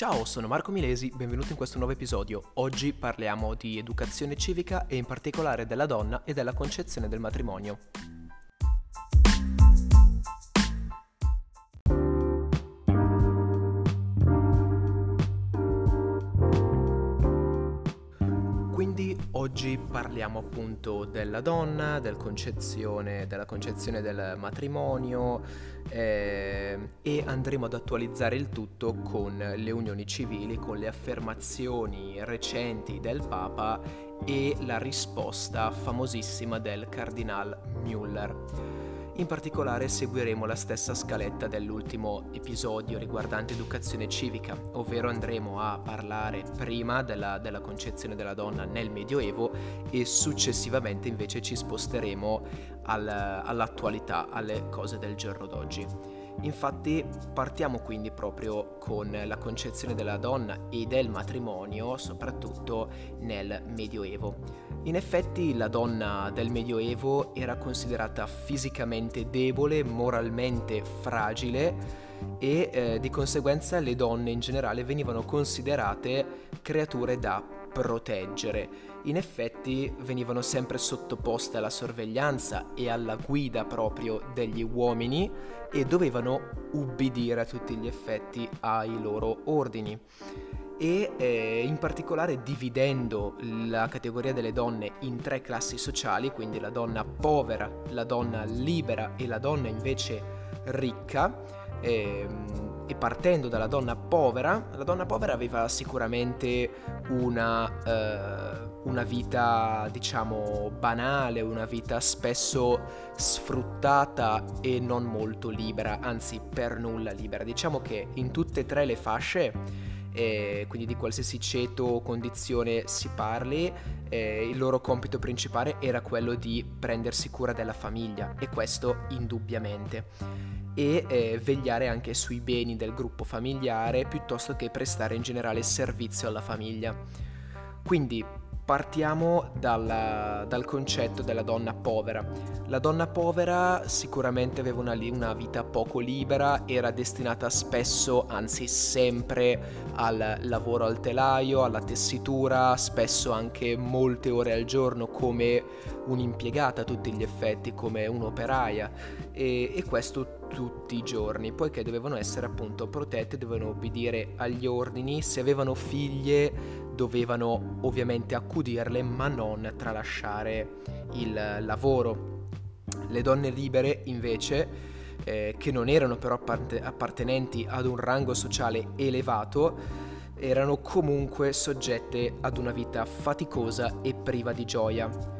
Ciao, sono Marco Milesi, benvenuto in questo nuovo episodio. Oggi parliamo di educazione civica e in particolare della donna e della concezione del matrimonio. Parliamo appunto della donna, del concezione, della concezione del matrimonio eh, e andremo ad attualizzare il tutto con le unioni civili, con le affermazioni recenti del Papa e la risposta famosissima del Cardinal Müller. In particolare seguiremo la stessa scaletta dell'ultimo episodio riguardante educazione civica, ovvero andremo a parlare prima della, della concezione della donna nel Medioevo e successivamente invece ci sposteremo al, all'attualità, alle cose del giorno d'oggi. Infatti partiamo quindi proprio con la concezione della donna e del matrimonio, soprattutto nel Medioevo. In effetti la donna del Medioevo era considerata fisicamente debole, moralmente fragile e eh, di conseguenza le donne in generale venivano considerate creature da proteggere. In effetti venivano sempre sottoposte alla sorveglianza e alla guida proprio degli uomini e dovevano ubbidire a tutti gli effetti ai loro ordini e eh, in particolare dividendo la categoria delle donne in tre classi sociali, quindi la donna povera, la donna libera e la donna invece ricca. Eh, e partendo dalla donna povera, la donna povera aveva sicuramente una, eh, una vita diciamo banale, una vita spesso sfruttata e non molto libera, anzi per nulla libera. Diciamo che in tutte e tre le fasce eh, quindi di qualsiasi ceto o condizione si parli, eh, il loro compito principale era quello di prendersi cura della famiglia e questo indubbiamente e eh, vegliare anche sui beni del gruppo familiare piuttosto che prestare in generale servizio alla famiglia. Quindi partiamo dalla, dal concetto della donna povera. La donna povera sicuramente aveva una, una, vita poco libera, era destinata spesso, anzi sempre, al lavoro al telaio, alla tessitura, spesso anche molte ore al giorno come un'impiegata a tutti gli effetti, come un'operaia e, e questo tutti i giorni, poiché dovevano essere appunto protette, dovevano obbedire agli ordini, se avevano figlie dovevano ovviamente accudirle ma non tralasciare il lavoro. Le donne libere invece, eh, che non erano però appartenenti ad un rango sociale elevato, erano comunque soggette ad una vita faticosa e priva di gioia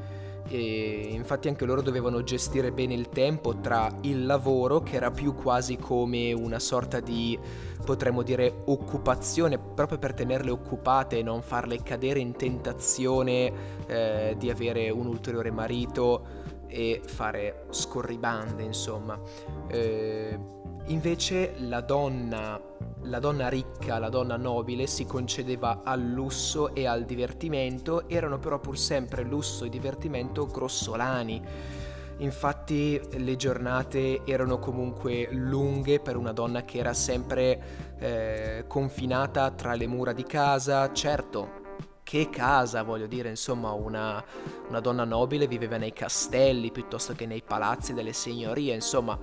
e infatti anche loro dovevano gestire bene il tempo tra il lavoro che era più quasi come una sorta di potremmo dire occupazione proprio per tenerle occupate e non farle cadere in tentazione eh, di avere un ulteriore marito e fare scorribande insomma. Eh, invece la donna la donna ricca, la donna nobile si concedeva al lusso e al divertimento, erano però pur sempre lusso e divertimento grossolani. Infatti le giornate erano comunque lunghe per una donna che era sempre eh, confinata tra le mura di casa, certo. Che casa, voglio dire, insomma, una, una donna nobile viveva nei castelli piuttosto che nei palazzi delle signorie, insomma,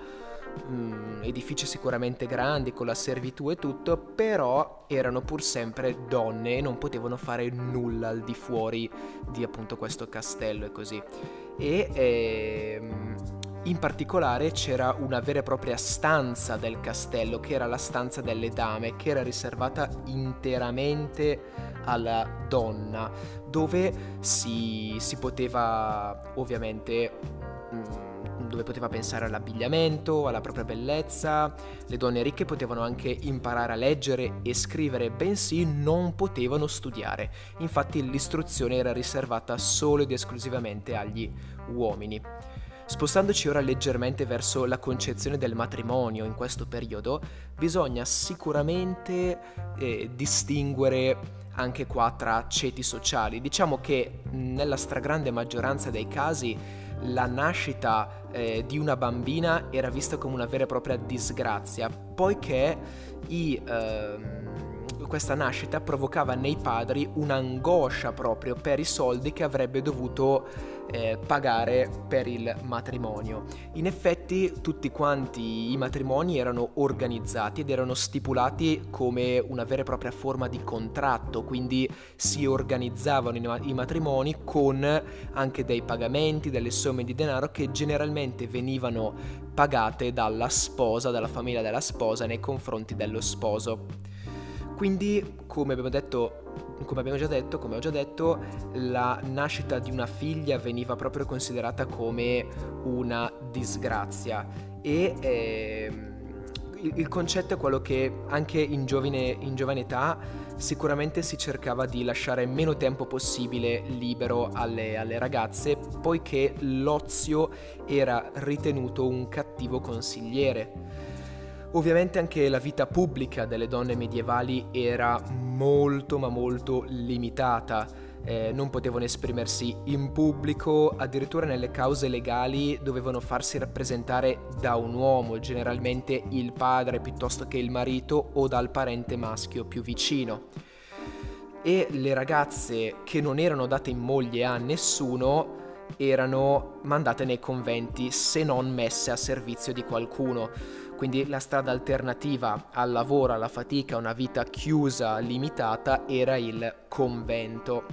mh, mm, edifici sicuramente grandi con la servitù e tutto, però erano pur sempre donne e non potevano fare nulla al di fuori di appunto questo castello e così. E ehm, in particolare c'era una vera e propria stanza del castello, che era la stanza delle dame, che era riservata interamente alla donna, dove si, si poteva ovviamente... Mh, mm, dove poteva pensare all'abbigliamento, alla propria bellezza. Le donne ricche potevano anche imparare a leggere e scrivere, bensì non potevano studiare. Infatti l'istruzione era riservata solo ed esclusivamente agli uomini. Spostandoci ora leggermente verso la concezione del matrimonio in questo periodo, bisogna sicuramente eh, distinguere anche qua tra ceti sociali. Diciamo che nella stragrande maggioranza dei casi la nascita eh, di una bambina era vista come una vera e propria disgrazia, poiché i, ehm, questa nascita provocava nei padri un'angoscia proprio per i soldi che avrebbe dovuto eh, pagare per il matrimonio. In effetti tutti quanti i matrimoni erano organizzati ed erano stipulati come una vera e propria forma di contratto, quindi si organizzavano i matrimoni con anche dei pagamenti, delle somme di denaro che generalmente venivano pagate dalla sposa, dalla famiglia della sposa nei confronti dello sposo. Quindi, come abbiamo detto come abbiamo già detto, come ho già detto, la nascita di una figlia veniva proprio considerata come una disgrazia e eh, il, il, concetto è quello che anche in giovane, in giovane età sicuramente si cercava di lasciare meno tempo possibile libero alle, alle ragazze poiché l'ozio era ritenuto un cattivo consigliere. Ovviamente anche la vita pubblica delle donne medievali era molto ma molto limitata, eh, non potevano esprimersi in pubblico, addirittura nelle cause legali dovevano farsi rappresentare da un uomo, generalmente il padre piuttosto che il marito o dal parente maschio più vicino. E le ragazze che non erano date in moglie a nessuno erano mandate nei conventi se non messe a servizio di qualcuno. Quindi la strada alternativa al lavoro, alla fatica, a una vita chiusa, limitata, era il convento.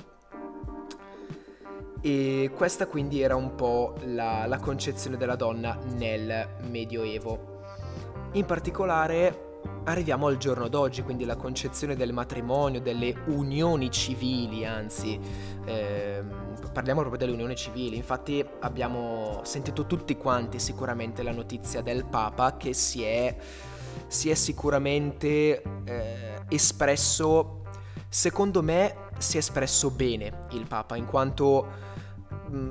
E questa quindi era un po' la, la concezione della donna nel Medioevo. In particolare arriviamo al giorno d'oggi, quindi la concezione del matrimonio, delle unioni civili, anzi, ehm, parliamo proprio delle unioni civili. Infatti abbiamo sentito tutti quanti sicuramente la notizia del Papa che si è, si è sicuramente eh, espresso, secondo me si è espresso bene il Papa, in quanto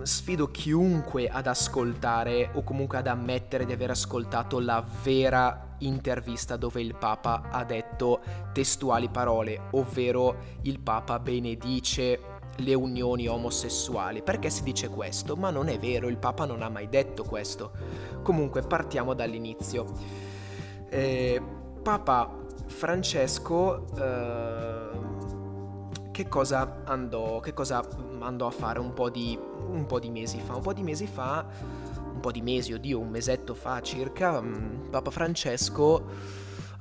sfido chiunque ad ascoltare o comunque ad ammettere di aver ascoltato la vera intervista dove il Papa ha detto testuali parole, ovvero il Papa benedice le unioni omosessuali. Perché si dice questo? Ma non è vero, il Papa non ha mai detto questo. Comunque partiamo dall'inizio. Eh, Papa Francesco eh, che cosa andò, che cosa andò a fare un po, di, un po' di mesi fa? Un po' di mesi fa un po' di mesi, oddio, un mesetto fa circa, mm, Papa Francesco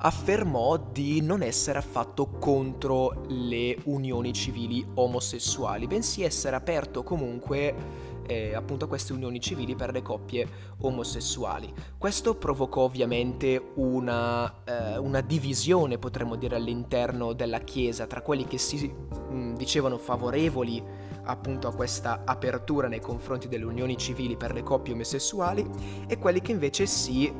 affermò di non essere affatto contro le unioni civili omosessuali, bensì essere aperto comunque eh, appunto a queste unioni civili per le coppie omosessuali. Questo provocò ovviamente una, eh, una divisione, potremmo dire, all'interno della Chiesa tra quelli che si mh, mm, dicevano favorevoli appunto a questa apertura nei confronti delle unioni civili per le coppie omosessuali e quelli che invece si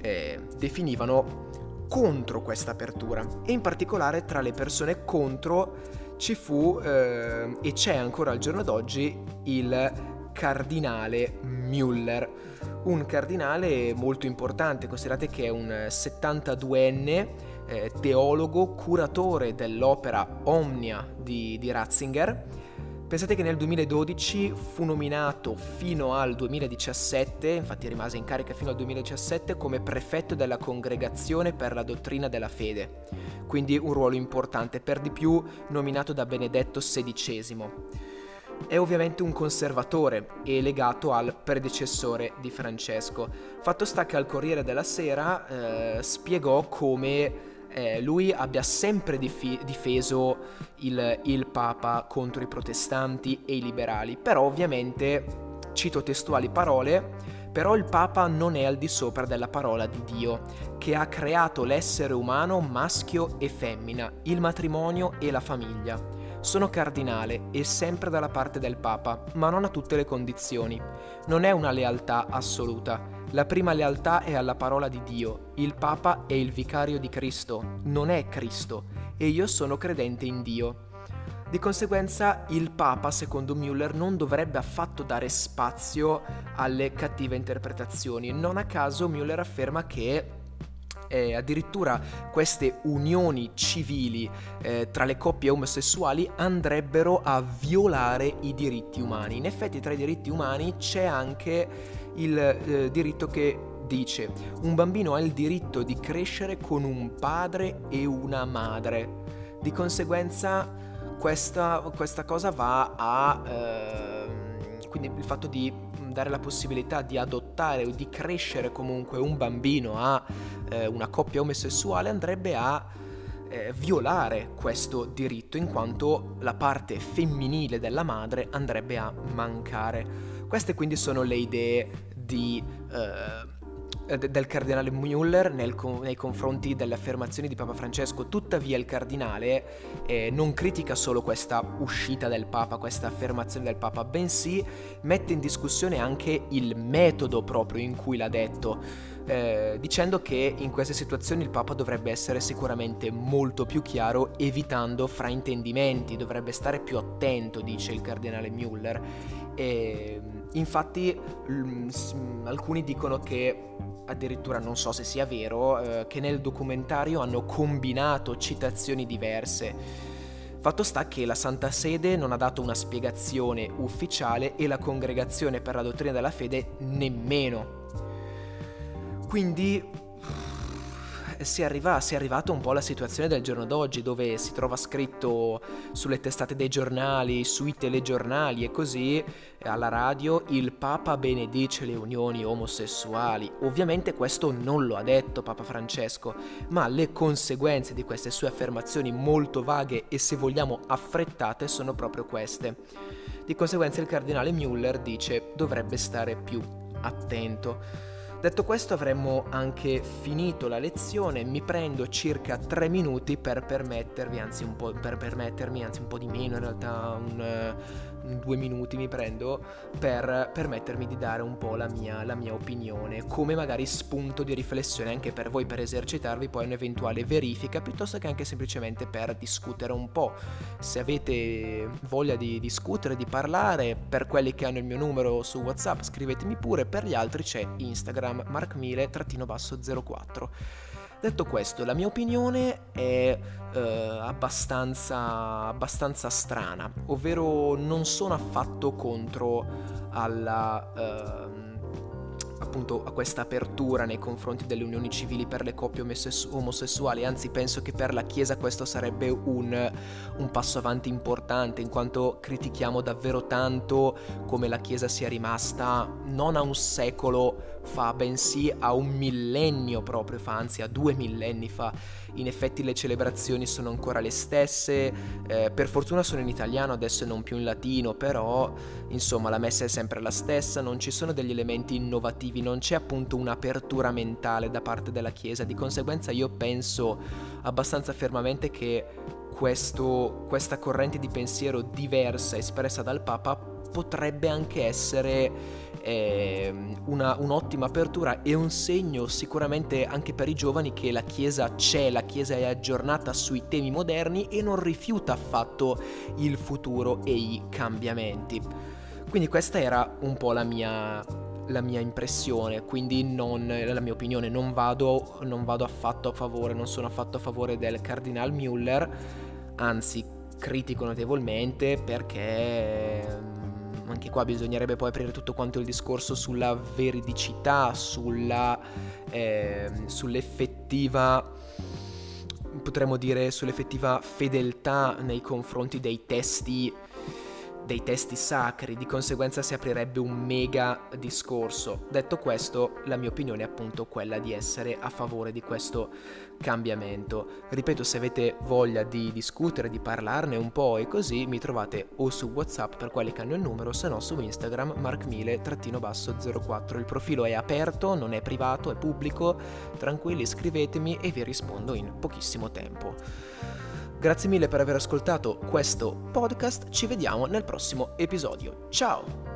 eh, definivano contro questa apertura. E in particolare tra le persone contro ci fu eh, e c'è ancora al giorno d'oggi il cardinale Müller, un cardinale molto importante, considerate che è un 72enne eh, teologo, curatore dell'opera Omnia di, di Ratzinger Pensate che nel 2012 fu nominato fino al 2017, infatti rimase in carica fino al 2017, come prefetto della congregazione per la dottrina della fede, quindi un ruolo importante, per di più nominato da Benedetto XVI. È ovviamente un conservatore e legato al predecessore di Francesco. Fatto sta che al Corriere della Sera eh, spiegò come eh, lui abbia sempre dif- difeso il, il Papa contro i protestanti e i liberali, però ovviamente, cito testuali parole, però il Papa non è al di sopra della parola di Dio, che ha creato l'essere umano maschio e femmina, il matrimonio e la famiglia. Sono cardinale e sempre dalla parte del Papa, ma non a tutte le condizioni. Non è una lealtà assoluta la prima lealtà è alla parola di Dio. Il Papa è il vicario di Cristo, non è Cristo, e io sono credente in Dio. Di conseguenza il Papa, secondo Müller, non dovrebbe affatto dare spazio alle cattive interpretazioni. Non a caso Müller afferma che eh, addirittura queste unioni civili eh, tra le coppie omosessuali andrebbero a violare i diritti umani. In effetti tra i diritti umani c'è anche il eh, diritto che dice un bambino ha il diritto di crescere con un padre e una madre. Di conseguenza questa, questa cosa va a... Eh, quindi il fatto di dare la possibilità di adottare o di crescere comunque un bambino a eh, una coppia omosessuale andrebbe a eh, violare questo diritto in quanto la parte femminile della madre andrebbe a mancare. Queste quindi sono le idee di... Eh, del cardinale Müller nel, nei confronti delle affermazioni di Papa Francesco. Tuttavia il cardinale eh, non critica solo questa uscita del Papa, questa affermazione del Papa, bensì mette in discussione anche il metodo proprio in cui l'ha detto eh, dicendo che in queste situazioni il Papa dovrebbe essere sicuramente molto più chiaro, evitando fraintendimenti, dovrebbe stare più attento, dice il cardinale Müller. E, infatti l- alcuni dicono che addirittura non so se sia vero, eh, che nel documentario hanno combinato citazioni diverse. Fatto sta che la Santa Sede non ha dato una spiegazione ufficiale e la Congregazione per la Dottrina della Fede nemmeno. Quindi si, arriva, si è arrivato un po' alla situazione del giorno d'oggi dove si trova scritto sulle testate dei giornali, sui telegiornali e così alla radio il Papa benedice le unioni omosessuali. Ovviamente questo non lo ha detto Papa Francesco, ma le conseguenze di queste sue affermazioni molto vaghe e se vogliamo affrettate sono proprio queste. Di conseguenza il cardinale Müller dice dovrebbe stare più attento. Detto questo avremmo anche finito la lezione, mi prendo circa 3 minuti per permettervi, anzi un po', per permettermi, anzi un po' di meno in realtà, un, due minuti mi prendo per permettermi di dare un po' la mia, la mia opinione, come magari spunto di riflessione anche per voi per esercitarvi poi un'eventuale verifica, piuttosto che anche semplicemente per discutere un po'. Se avete voglia di discutere, di parlare, per quelli che hanno il mio numero su WhatsApp scrivetemi pure, per gli altri c'è Instagram markmile-04. Detto questo, la mia opinione è eh, abbastanza, abbastanza strana, ovvero non sono affatto contro alla... Eh, appunto a questa apertura nei confronti delle unioni civili per le coppie omosessuali, anzi penso che per la Chiesa questo sarebbe un, un, passo avanti importante, in quanto critichiamo davvero tanto come la Chiesa sia rimasta non a un secolo fa, bensì a un millennio proprio fa, anzi a due millenni fa. In effetti le celebrazioni sono ancora le stesse, eh, per fortuna sono in italiano adesso non più in latino, però insomma la messa è sempre la stessa, non ci sono degli elementi innovativi, non c'è appunto un'apertura mentale da parte della Chiesa, di conseguenza io penso abbastanza fermamente che questo, questa corrente di pensiero diversa espressa dal Papa potrebbe anche essere eh, una, un'ottima apertura e un segno sicuramente anche per i giovani che la Chiesa c'è, la Chiesa è aggiornata sui temi moderni e non rifiuta affatto il futuro e i cambiamenti. Quindi questa era un po' la mia, la mia impressione, quindi non, la mia opinione, non vado, non vado affatto a favore, non sono affatto a favore del Cardinal Müller, anzi critico notevolmente perché anche qua bisognerebbe poi aprire tutto quanto il discorso sulla veridicità, sulla, eh, sull'effettiva potremmo dire sull'effettiva fedeltà nei confronti dei testi dei testi sacri, di conseguenza si aprirebbe un mega discorso. Detto questo, la mia opinione è appunto quella di essere a favore di questo cambiamento. Ripeto, se avete voglia di discutere, di parlarne un po' e così, mi trovate o su WhatsApp per quelli che hanno il numero, se no su Instagram markmile-04. Il profilo è aperto, non è privato, è pubblico. Tranquilli, scrivetemi e vi rispondo in pochissimo tempo. Grazie mille per aver ascoltato questo podcast, ci vediamo nel prossimo episodio. Ciao!